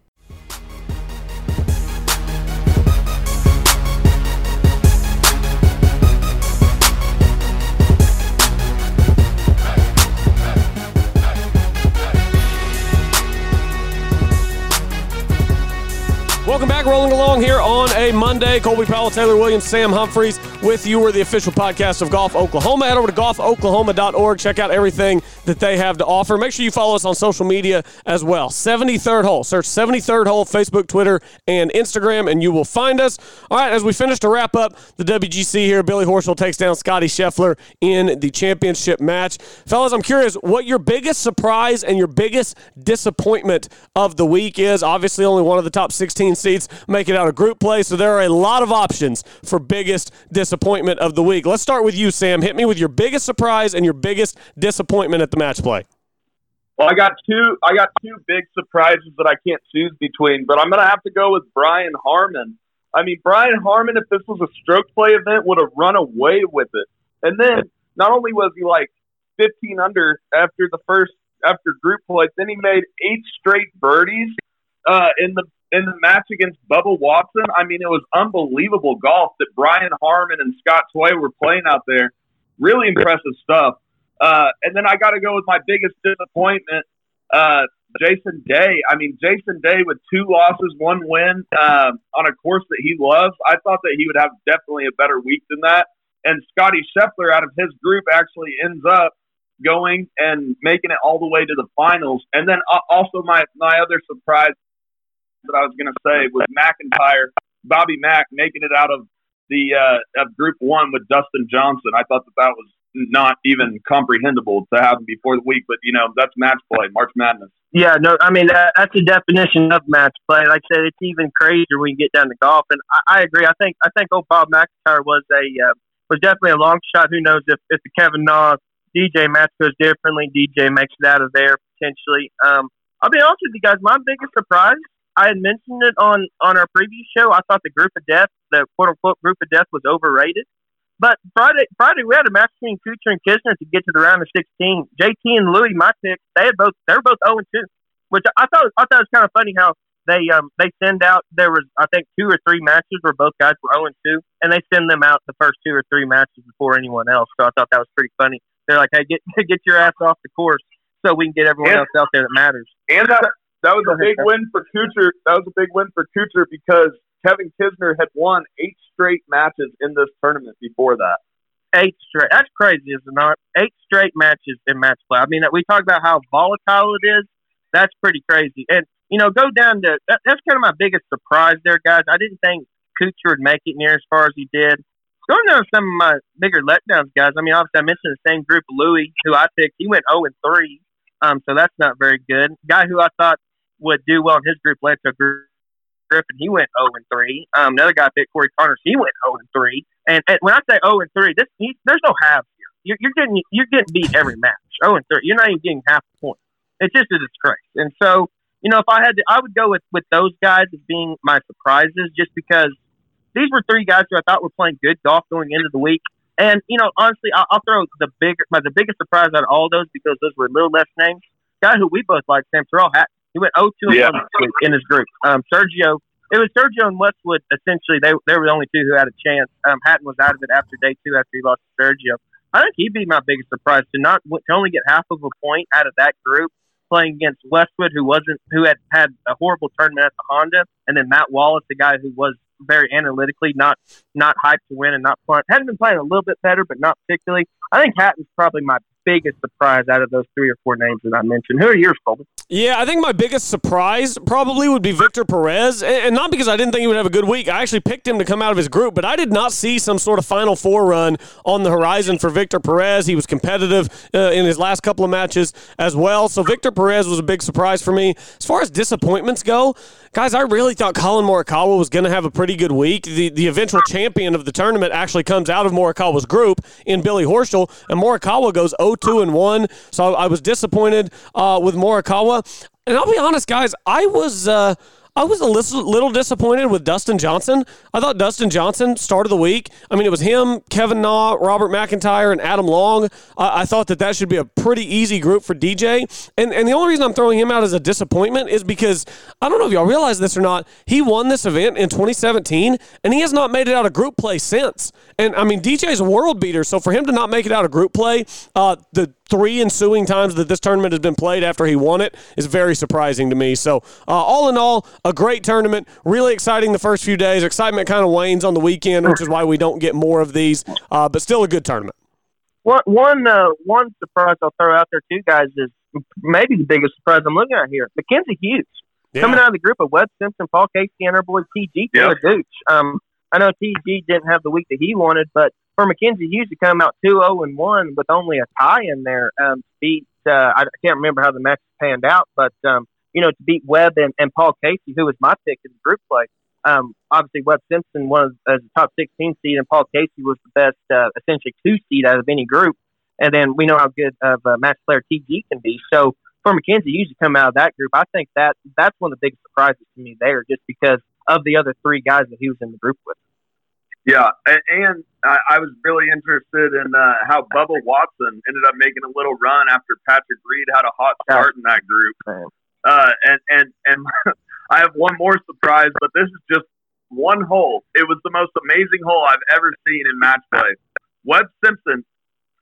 Welcome back, rolling along here on a Monday. Colby Powell, Taylor Williams, Sam Humphreys with you. We're the official podcast of Golf Oklahoma. Head over to golfoklahoma.org. Check out everything that they have to offer. Make sure you follow us on social media as well. 73rd Hole. Search 73rd Hole, Facebook, Twitter, and Instagram, and you will find us. All right, as we finish to wrap up the WGC here, Billy Horschel takes down Scottie Scheffler in the championship match. Fellas, I'm curious what your biggest surprise and your biggest disappointment of the week is. Obviously, only one of the top 16 seeds make it out of group play, so there are a lot of options for biggest disappointment of the week. Let's start with you, Sam. Hit me with your biggest surprise and your biggest disappointment at the match play. Well, I got two. I got two big surprises that I can't choose between, but I'm going to have to go with Brian Harman. I mean, Brian Harman, if this was a stroke play event, would have run away with it. And then not only was he like 15 under after the first after group play, then he made eight straight birdies uh, in the in the match against Bubba Watson. I mean, it was unbelievable golf that Brian Harman and Scott Tway were playing out there. Really impressive stuff. Uh, and then I got to go with my biggest disappointment, uh, Jason Day. I mean, Jason Day with two losses, one win uh, on a course that he loves. I thought that he would have definitely a better week than that. And Scottie Scheffler out of his group actually ends up going and making it all the way to the finals. And then uh, also my my other surprise that I was going to say was MacIntyre, Bobby Mack making it out of the uh, of Group One with Dustin Johnson. I thought that that was not even comprehensible to happen before the week, but you know that's match play, March Madness. Yeah, no, I mean that, that's a definition of match play. Like I said, it's even crazier when you get down to golf, and I, I agree. I think I think old Bob MacIntyre was a uh, was definitely a long shot. Who knows if if the Kevin Na DJ match goes differently, DJ makes it out of there potentially. Um, I'll be honest with you guys. My biggest surprise, I had mentioned it on on our previous show. I thought the group of death, the quote unquote group of death, was overrated. But Friday, Friday we had a match between Kuchar and Kisner to get to the round of 16. JT and Louis, my pick, they had both they were both 0 2, which I thought I thought it was kind of funny how they um they send out there was I think two or three matches where both guys were 0 2, and they send them out the first two or three matches before anyone else. So I thought that was pretty funny. They're like, hey, get get your ass off the course so we can get everyone And- else out there that matters. And that that was a big win for Kuchar. That was a big win for Kuchar because Kevin Kisner had won eight straight matches in this tournament before that. eight straight. That's crazy, is it not? Eight straight matches in match play. I mean, we talk about how volatile it is. That's pretty crazy. And you know, go down to that, that's kind of my biggest surprise there, guys. I didn't think Kuchar would make it near as far as he did. going down some of my bigger letdowns, guys. I mean, obviously, I mentioned the same group, Louis, who I picked. He went 0 and 3, um, so that's not very good. Guy who I thought would do well in his group, Lanto Griffin, he went 0 and 3. Um, another guy picked Corey Conners, he went 0 and 3. And, and when I say 0 and 3, this he, there's no halves here. You're, you're getting you're getting beat every match. 0 and 3. You're not even getting half a point. It's just a disgrace. And so, you know, if I had to, I would go with with those guys as being my surprises, just because these were three guys who I thought were playing good golf going into the week. And you know, honestly, I'll, I'll throw the bigger, my, the biggest surprise out of all those because those were little less names. Guy who we both like, Sam Tyrrell Hatton. He went 0 2 Yeah. 1 this week in his group. Um, Sergio, it was Sergio and Westwood. Essentially, they they were the only two who had a chance. Um, Hatton was out of it after day two after he lost to Sergio. I think he'd be my biggest surprise to not to only get half of a point out of that group playing against Westwood, who wasn't who had had a horrible tournament at the Honda, and then Matt Wallace, the guy who was very analytically not not hyped to win and not fun. Hadn't been playing a little bit better, but not particularly. I think Hatton's probably my biggest surprise out of those three or four names that I mentioned. Who are yours, Colton? Yeah, I think my biggest surprise probably would be Victor Perez, and not because I didn't think he would have a good week. I actually picked him to come out of his group, but I did not see some sort of Final Four run on the horizon for Victor Perez. He was competitive uh, in his last couple of matches as well, so Victor Perez was a big surprise for me. As far as disappointments go, guys, I really thought Collin Morikawa was going to have a pretty good week. The the eventual champion of the tournament actually comes out of Morikawa's group in Billy Horschel, and Morikawa goes 0-2 and 1. So I was disappointed uh, with Morikawa. And I'll be honest, guys, I was uh, I was a little, disappointed with Dustin Johnson. I thought Dustin Johnson start of the week. I mean, it was him, Kevin Na, Robert MacIntyre, and Adam Long. I I thought that that should be a pretty easy group for DJ. And and the only reason I'm throwing him out as a disappointment is because I don't know if y'all realize this or not. He won this event in 2017, and he has not made it out of group play since. And I mean, DJ's a world beater, so for him to not make it out of group play, uh, the three ensuing times that this tournament has been played after he won it is very surprising to me. So, uh, all in all, a great tournament. Really exciting the first few days. Excitement kind of wanes on the weekend, which is why we don't get more of these, uh, but still a good tournament. One one uh, one surprise I'll throw out there too, guys, is maybe the biggest surprise I'm looking at here. Mackenzie Hughes coming out of the group of Webb Simpson, Paul Casey, and our boy TG Taylor Gooch. Um, I know TG didn't have the week that he wanted, but for Mackenzie Hughes to come out 2-0 and one with only a tie in there, um, beat uh, I can't remember how the match panned out, but um, you know to beat Webb and, and Paul Casey, who was my pick in the group play. Um, obviously, Webb Simpson was as a top 16 seed, and Paul Casey was the best, uh, essentially two seed out of any group. And then we know how good of a match player TG can be. So for Mackenzie Hughes to come out of that group, I think that that's one of the biggest surprises to me there, just because of the other three guys that he was in the group with. Yeah, and, and I, I was really interested in uh, how Bubba Watson ended up making a little run after Patrick Reed had a hot start in that group. Uh, and and and I have one more surprise, but this is just one hole. It was the most amazing hole I've ever seen in match play. Webb Simpson,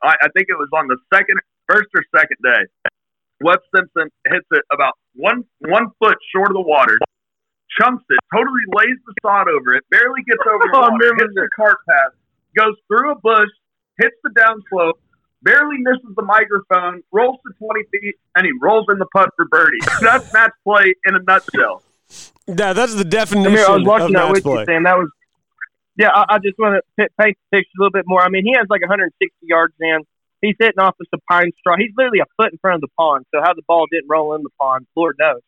I, I think it was on the second, first or second day. Webb Simpson hits it about one one foot short of the water, chunks it, totally lays the sod over it, barely gets over the Oh, water, hits the cart path, goes through a bush, hits the downslope, barely misses the microphone, rolls to 20 feet, and he rolls in the putt for birdie. That's match play in a nutshell. Yeah, that's the definition mean, I was of watching that match with play. you, Sam. That was, yeah. I, I just want to paint the picture a little bit more. I mean, he has like 160 yards in. He's hitting off of some pine straw. He's literally a foot in front of the pond. So how the ball didn't roll in the pond, Lord knows.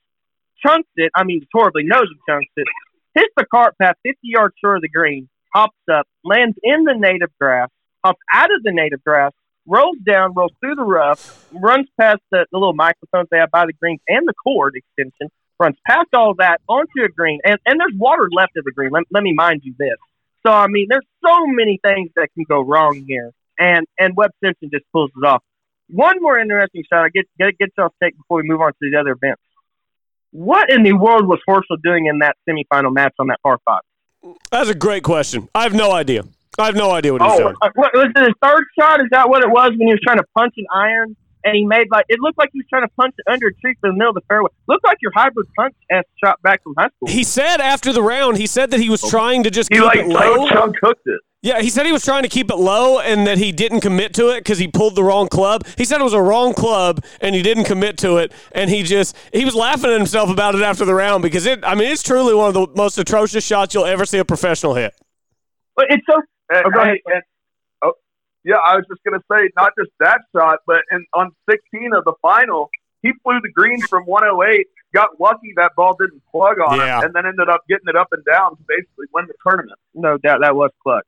Chunks it. I mean, horribly knows he chunks it. Hits the cart path 50 yards short of the green. Hops up, lands in the native grass. Hops out of the native grass. Rolls down, rolls through the rough, runs past the, the little microphones they have by the greens and the cord extension runs past all that onto a green, and, and there's water left of the green. Let, let me mind you this. So I mean, there's so many things that can go wrong here, and and Webb Simpson just pulls it off. One more interesting shot. I get get get y'all's take before we move on to the other events. What in the world was Horschel doing in that semifinal match on that par five? That's a great question. I have no idea. I have no idea what he's Oh, doing. uh, what, was it his third shot? Is that what it was when he was trying to punch an iron? And he made like it looked like he was trying to punch it under a tree for the middle of the fairway. Looked like your hybrid punch S shot back from high school. He said after the round, he said that he was trying to just He keep like it low. chunk hooked it. Yeah, he said he was trying to keep it low and that he didn't commit to it because he pulled the wrong club. He said it was a wrong club and he didn't commit to it. And he just, he was laughing at himself about it after the round because it, I mean, it's truly one of the most atrocious shots you'll ever see a professional hit. But it's so And, Oh, go ahead. and- oh, yeah, I was just gonna say not just that shot, but in, on 16 of the final, he flew the greens from 108. Got lucky that ball didn't plug on Yeah. him, and then ended up getting it up and down to basically win the tournament. no doubt that was clutch.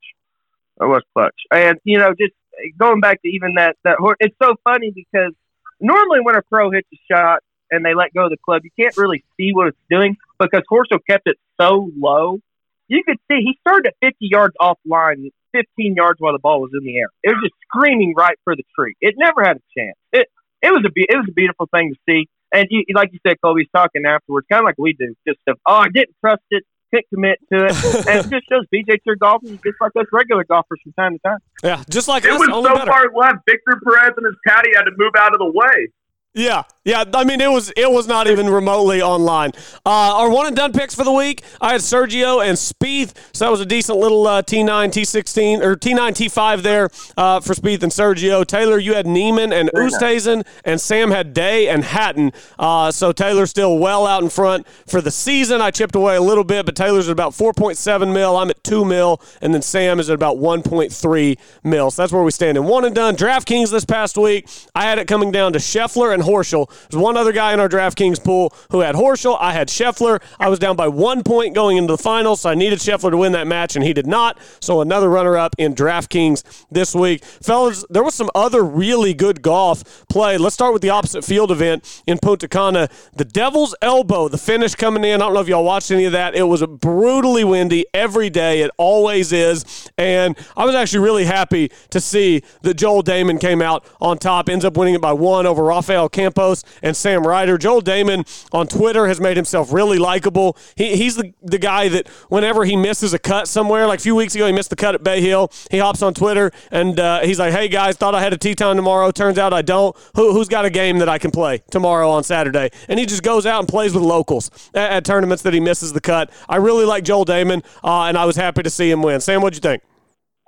That was clutch. And you know, just going back to even that that horse, it's so funny because normally when a pro hits a shot and they let go of the club, you can't really see what it's doing because Horschel kept it so low. You could see he started at 50 yards offline, 15 yards while the ball was in the air. It was just screaming right for the tree. It never had a chance. It it was a be- it was a beautiful thing to see. And you, like you said, Colby's talking afterwards, kind of like we do, just of, oh, I didn't trust it, couldn't commit to it, and it just shows BJ Tour golfers just like us regular golfers from time to time. Yeah, just like It us, was only so better. far left. Victor Perez and his caddy had to move out of the way. Yeah, yeah. I mean, it was it was not even remotely online. Uh, our one and done picks for the week. I had Sergio and Spieth, so that was a decent little uh, T9, T16 or T9, T5 there uh, for Spieth and Sergio. Taylor, you had Niemann and Oosthuizen, and Sam had Day and Hatton. Uh, so Taylor's still well out in front for the season. I chipped away a little bit, but Taylor's at about 4.7 mil. I'm at two mil, and then Sam is at about 1.3 mil. So that's where we stand in one and done. DraftKings this past week, I had it coming down to Scheffler and Horschel. There's one other guy in our DraftKings pool who had Horschel. I had Scheffler. I was down by one point going into the finals, so I needed Scheffler to win that match, and he did not. So another runner-up in DraftKings this week, fellas. There was some other really good golf play. Let's start with the opposite field event in Punta Cana. The Devil's Elbow, the finish coming in. I don't know if y'all watched any of that. It was brutally windy every day. It always is, and I was actually really happy to see that Joel Dahmen came out on top. Ends up winning it by one over Rafael Campos and Sam Ryder. Joel Dahmen on Twitter has made himself really likable. He, he's the, the guy that whenever he misses a cut somewhere, like a few weeks ago, he missed the cut at Bay Hill. He hops on Twitter and uh, he's like, "Hey guys, thought I had a tee time tomorrow. Turns out I don't. Who, who's got a game that I can play tomorrow on Saturday?" And he just goes out and plays with locals at, at tournaments that he misses the cut. I really like Joel Dahmen, uh, and I was happy to see him win. Sam, what'd you think?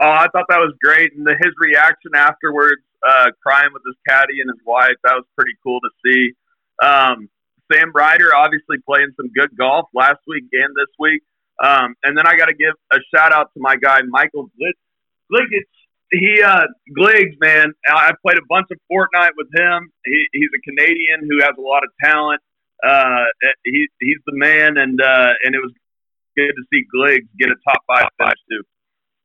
Oh, I thought that was great, and the, his reaction afterwards, uh, crying with his caddy and his wife, that was pretty cool to see. Um, Sam Ryder obviously playing some good golf last week and this week, um, and then I got to give a shout out to my guy Michael Gligic. He uh, Gliggs, man. I played a bunch of Fortnite with him. He, he's a Canadian who has a lot of talent. Uh, he, he's the man, and uh, and it was good to see Gliggs get a top five finish too.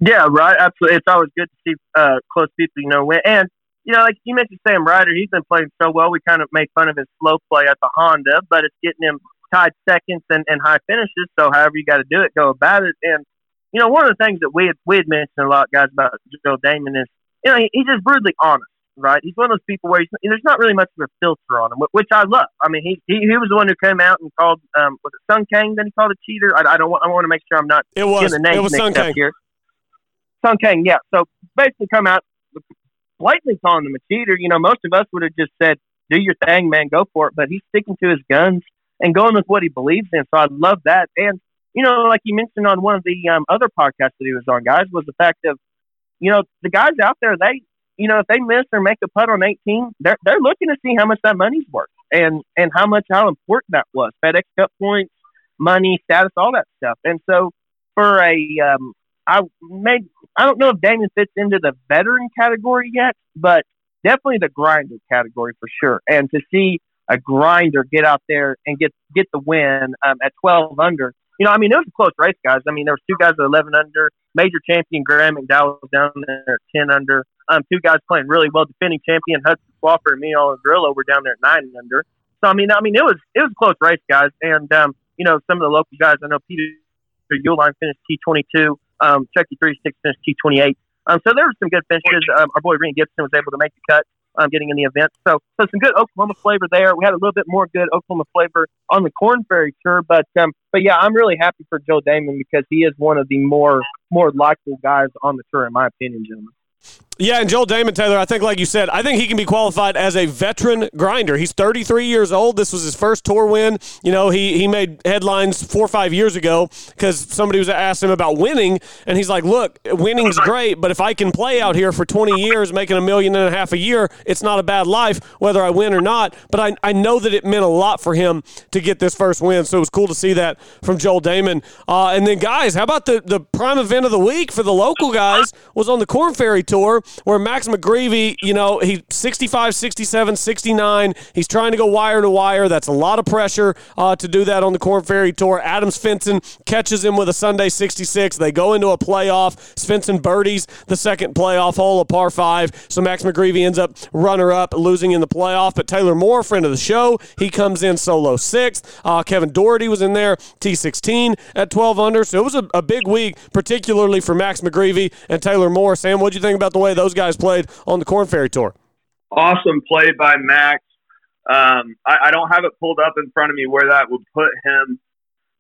Yeah, right. Absolutely. It's always good to see uh, close people you know win. And you know, like you mentioned, Sam Ryder, he's been playing so well. We kind of made fun of his slow play at the Honda, but it's getting him tied seconds and, and high finishes. So, however you got to do it, go about it. And you know, one of the things that we had, we had mentioned a lot, guys, about Joe Dahmen is, you know, he, he's just brutally honest, right? He's one of those people where he's, there's not really much of a filter on him, which I love. I mean, he he, he was the one who came out and called, um, was it Sung Kang that he called a cheater? I, I don't want, I want to make sure I'm not It was. getting the names It was mixed Sun up Kang. here. Sung Kang, yeah. So basically, come out blatantly calling him a cheater. You know, most of us would have just said, "Do your thing, man, go for it." But he's sticking to his guns and going with what he believes in. So I love that. And you know, like you mentioned on one of the um, other podcasts that he was on, guys, was the fact of, you know, the guys out there, they, you know, if they miss or make a putt on 18, they're they're looking to see how much that money's worth and and how much how important that was. FedEx Cup points, money, status, all that stuff. And so for a um, I made I don't know if Damien fits into the veteran category yet, but definitely the grinder category for sure. And to see a grinder get out there and get get the win um, at 12 under, you know, I mean, it was a close race, guys. I mean, there was two guys at 11 under. Major champion Graham McDowell down there at 10 under. Um, two guys playing really well. Defending champion Hudson Swafford and Miguel Grillo were down there at nine under. So I mean, I mean, it was it was a close race, guys. And um, you know, some of the local guys, I know Peter Uihlein finished T22. Um, Chucky 36 finished T28. Um, so there were some good finishes. Um, our boy Rhein Gibson was able to make the cut, um, getting in the event. So, so some good Oklahoma flavor there. We had a little bit more good Oklahoma flavor on the Korn Ferry tour, but um, but yeah, I'm really happy for Joe Dahmen because he is one of the more more likable guys on the tour, in my opinion, gentlemen. Yeah, and Joel Dahmen Taylor, I think, like you said, I think he can be qualified as a veteran grinder. He's 33 years old. This was his first tour win. You know, he, he made headlines four or five years ago because somebody was asked him about winning, and he's like, "Look, winning's great, but if I can play out here for 20 years, making a million and a half a year, it's not a bad life, whether I win or not." But I, I know that it meant a lot for him to get this first win, so it was cool to see that from Joel Dahmen. Uh, and then, guys, how about the the prime event of the week for the local guys was on the Korn Ferry Tour where Max McGreevy, you know, he's 65, 67, 69. He's trying to go wire to wire. That's a lot of pressure uh, to do that on the Korn Ferry Tour. Adam Svensson catches him with a Sunday 66. They go into a playoff. Svensson birdies the second playoff hole, a par five. So Max McGreevy ends up runner up, losing in the playoff. But Taylor Moore, friend of the show, he comes in solo sixth. Uh, Kevin Dougherty was in there, T16 at 12 under. So it was a, a big week, particularly for Max McGreevy and Taylor Moore. Sam, what do you think about the way those guys played on the Korn Ferry Tour? Awesome play by Max. Um, I, I don't have it pulled up in front of me where that would put him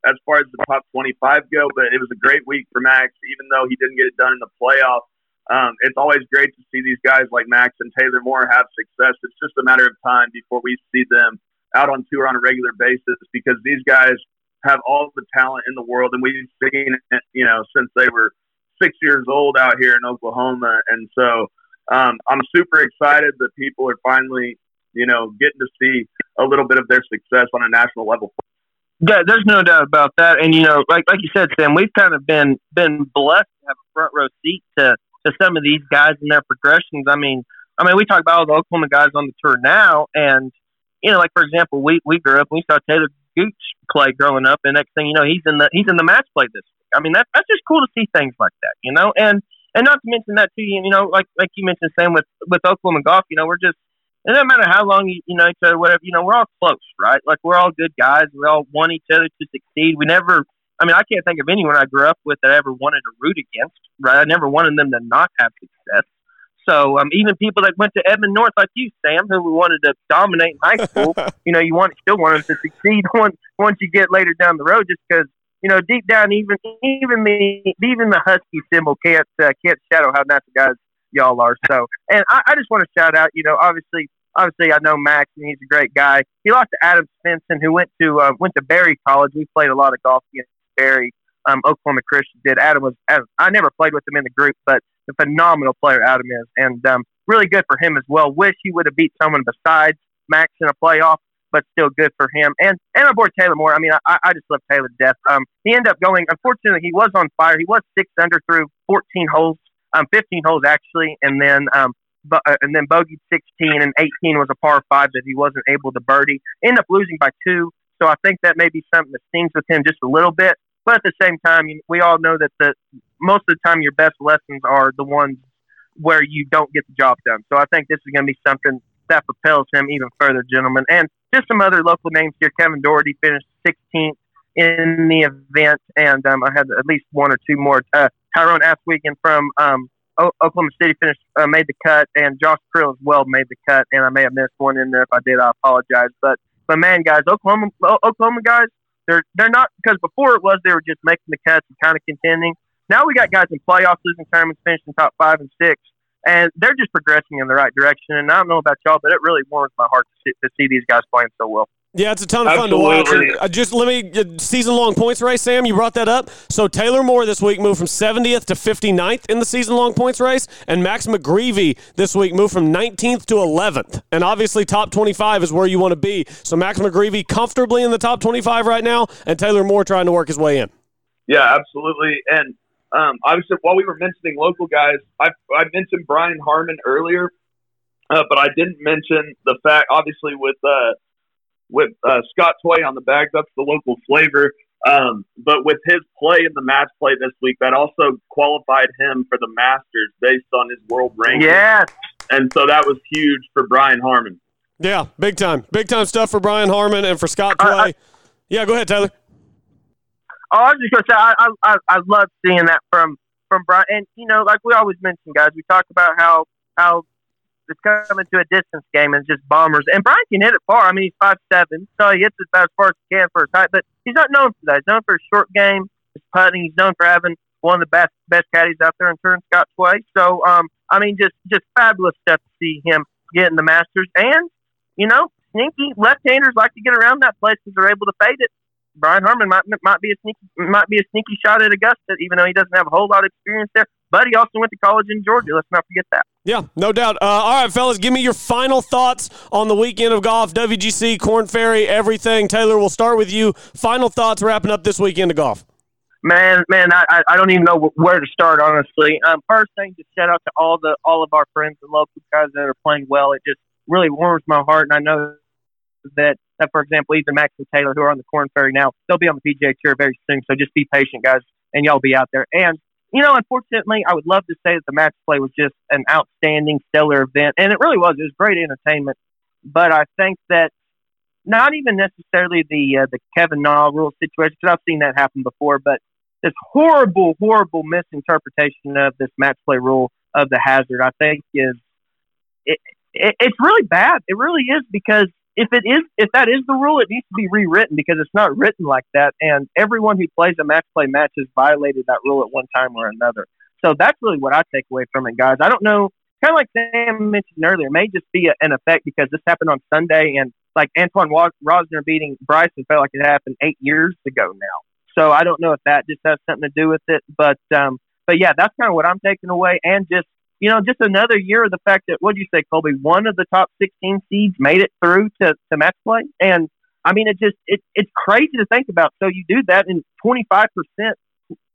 as far as the top 25 go, but it was a great week for Max, even though he didn't get it done in the playoffs. Um, it's always great to see these guys like Max and Taylor Moore have success. It's just a matter of time before we see them out on tour on a regular basis because these guys have all the talent in the world, and we've seen it, you know, since they were six years old out here in Oklahoma. And so um, I'm super excited that people are finally, you know, getting to see a little bit of their success on a national level. Yeah, there's no doubt about that. And you know, like like you said, Sam, we've kind of been been blessed to have a front row seat to to some of these guys and their progressions. I mean, I mean, we talk about all the Oklahoma guys on the tour now, and you know, like for example, we we grew up and we saw Taylor Gooch play growing up, and next thing you know, he's in the he's in the match play this. I mean, that, that's just cool to see things like that, you know. And and not to mention that too, you know, like like you mentioned, Sam, with with Oklahoma golf, you know, we're just it doesn't matter how long you, you know each other, whatever, you know, we're all close, right? Like we're all good guys. We all want each other to succeed. We never, I mean, I can't think of anyone I grew up with that I ever wanted to root against, right? I never wanted them to not have success. So um, even people that went to Edmond North, like you, Sam, who we wanted to dominate in high school, you know, you want still want them to succeed once once you get later down the road, just because you know deep down, even even the even the Husky symbol can't uh, can't shadow how nice guys y'all are. So, and I, I just want to shout out, you know, obviously. Obviously, I know Max, and he's a great guy. He lost to Adam Svensson, who went to uh, went to Berry College. We played a lot of golf against Berry. Um, Oklahoma Christian did. Adam was. Adam, I never played with him in the group, but a phenomenal player Adam is, and um, really good for him as well. Wish he would have beat someone besides Max in a playoff, but still good for him. And and aboard Taylor Moore. I mean, I, I just love Taylor to death. Um, he ended up going. Unfortunately, he was on fire. He was six under through 14 holes, um, 15 holes actually, and then um, but, uh, and then bogeyed 16 and 18 was a par five that he wasn't able to birdie. Ended up losing by two. So I think that may be something that stings with him just a little bit. But at the same time, we all know that the most of the time your best lessons are the ones where you don't get the job done. So I think this is going to be something that propels him even further, gentlemen. And just some other local names here. Kevin Dougherty finished 16th in the event, and um, I had at least one or two more. Uh, Tyrone Aswegen from um, o- Oklahoma City finished uh, made the cut, and Josh Creel as well made the cut. And I may have missed one in there. If I did, I apologize. But but man, guys, Oklahoma Oklahoma guys, they're they're not because before it was they were just making the cuts and kind of contending. Now we got guys in playoffs, losing tournaments, finishing top five and six, and they're just progressing in the right direction. And I don't know about y'all, but it really warms my heart to see, to see these guys playing so well. Yeah, it's a ton of fun to watch. Uh, just let me uh, season long points race, Sam. You brought that up. So Taylor Moore this week moved from 70th to 59th in the season long points race, and Max McGreevy this week moved from 19th to 11th. And obviously, top 25 is where you want to be. So Max McGreevy comfortably in the top 25 right now, and Taylor Moore trying to work his way in. Yeah, absolutely. And um, obviously, while we were mentioning local guys, I, I mentioned Brian Harman earlier, uh, but I didn't mention the fact, obviously, with uh, with uh, Scott Tway on the bag, that's the local flavor. Um, but with his play in the match play this week, that also qualified him for the Masters based on his world ranking. Yes. And so that was huge for Brian Harman. Yeah, big time. Big time stuff for Brian Harman and for Scott Tway. I, I, yeah, go ahead, Taylor. Oh, I was just gonna say I, I I love seeing that from from Brian, and you know, like we always mention, guys, we talk about how how it's coming to a distance game and just bombers. And Brian can hit it far. I mean, he's five seven, so he hits it about as far as he can for a tight. But he's not known for that. He's known for his short game, his putting. He's known for having one of the best best caddies out there in turn, Scott Tway. So um, I mean, just just fabulous stuff to see him getting the Masters. And you know, sneaky left-handers like to get around that place because they're able to fade it. Brian Harman might might be a sneaky might be a sneaky shot at Augusta, even though he doesn't have a whole lot of experience there. But he also went to college in Georgia. Let's not forget that. Yeah, no doubt. Uh, all right, fellas, give me your final thoughts on the weekend of golf, WGC, Korn Ferry, everything. Taylor, we'll start with you. Final thoughts wrapping up this weekend of golf. Man, man, I, I don't even know where to start. Honestly, um, first thing, just shout out to all the all of our friends and local guys that are playing well. It just really warms my heart, and I know that, that for example, either Max and Taylor, who are on the Korn Ferry now, they'll be on the PGA Tour very soon. So just be patient, guys, and y'all be out there. And you know, unfortunately, I would love to say that the match play was just an outstanding, stellar event, and it really was. It was great entertainment. But I think that not even necessarily the uh, the Kevin Na rule situation, because I've seen that happen before, but this horrible, horrible misinterpretation of this match play rule of the hazard, I think is it, it, it's really bad. It really is because if it is if that is the rule, it needs to be rewritten because it's not written like that. And everyone who plays a match play match has violated that rule at one time or another. So that's really what I take away from it, guys. I don't know. Kind of like Sam mentioned earlier, it may just be a, an effect because this happened on Sunday, and like Antoine Rozner beating Bryson felt like it happened eight years ago now. So I don't know if that just has something to do with it, but um, but yeah, that's kind of what I'm taking away, and just you know, just another year of the fact that what do you say, Colby? One of the top 16 seeds made it through to, to match play, and I mean, it just it, it's crazy to think about. So you do that, and 25 percent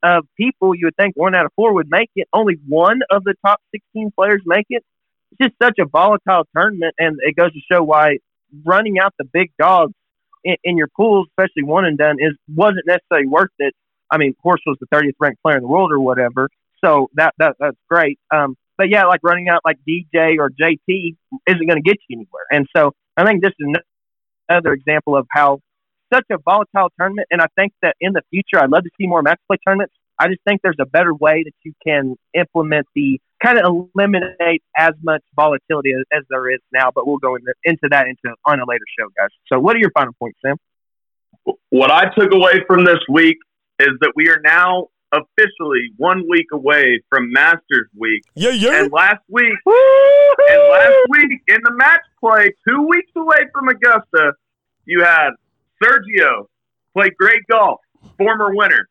of people you would think one out of four would make it. Only one of the top 16 players make it. It's just such a volatile tournament, and it goes to show why running out the big dogs in, in your pools, especially one and done, is wasn't necessarily worth it. I mean, Horst was the 30th ranked player in the world or whatever, so that that that's great. Um, but yeah, like running out like DJ or JT isn't going to get you anywhere. And so I think this is another example of how such a volatile tournament. And I think that in the future, I'd love to see more match play tournaments. I just think there's a better way that you can implement the kind of eliminate as much volatility as, as there is now. But we'll go into, into that into on a later show, guys. So, what are your final points, Sam? What I took away from this week is that we are now officially one week away from Masters Week. Yeah, yeah. And last week, and last week in the match play, two weeks away from Augusta, you had Sergio play great golf, former winner.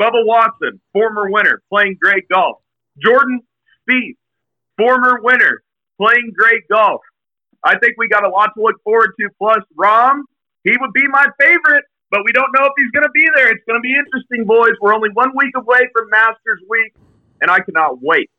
Bubba Watson, former winner, playing great golf. Jordan Spieth, former winner, playing great golf. I think we got a lot to look forward to. Plus, Rahm, he would be my favorite but we don't know if he's going to be there. It's going to be interesting, boys. We're only one week away from Masters Week, and I cannot wait.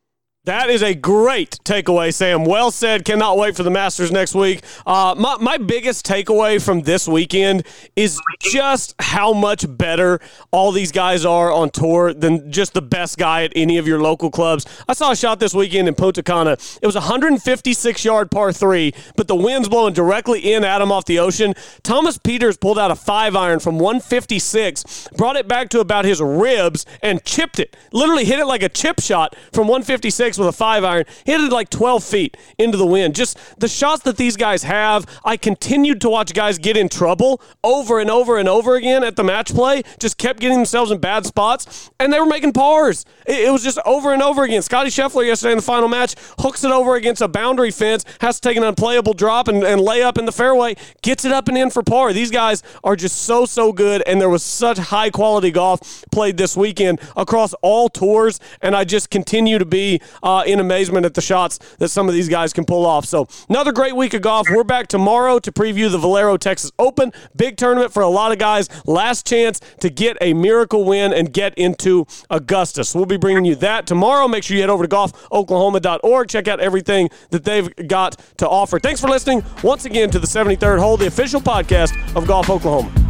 That is a great takeaway, Sam. Well said. Cannot wait for the Masters next week. Uh, my, my biggest takeaway from this weekend is just how much better all these guys are on tour than just the best guy at any of your local clubs. I saw a shot this weekend in Punta Cana. It was 156 yard par three, but the wind's blowing directly in at him off the ocean. Thomas Pieters pulled out a five iron from 156, brought it back to about his ribs, and chipped it. Literally hit it like a chip shot from 156 with a five iron, hit it like 12 feet into the wind. Just the shots that these guys have, I continued to watch guys get in trouble over and over and over again at the match play, just kept getting themselves in bad spots, and they were making pars. It, it was just over and over again. Scottie Scheffler yesterday in the final match hooks it over against a boundary fence, has to take an unplayable drop and, and lay up in the fairway, gets it up and in for par. These guys are just so, so good, and there was such high quality golf played this weekend across all tours, and I just continue to be uh, in amazement at the shots that some of these guys can pull off. So, another great week of golf. We're back tomorrow to preview the Valero Texas Open. Big tournament for a lot of guys. Last chance to get a miracle win and get into Augusta. So, we'll be bringing you that tomorrow. Make sure you head over to golfoklahoma.org. Check out everything that they've got to offer. Thanks for listening once again to the 73rd Hole, the official podcast of Golf Oklahoma.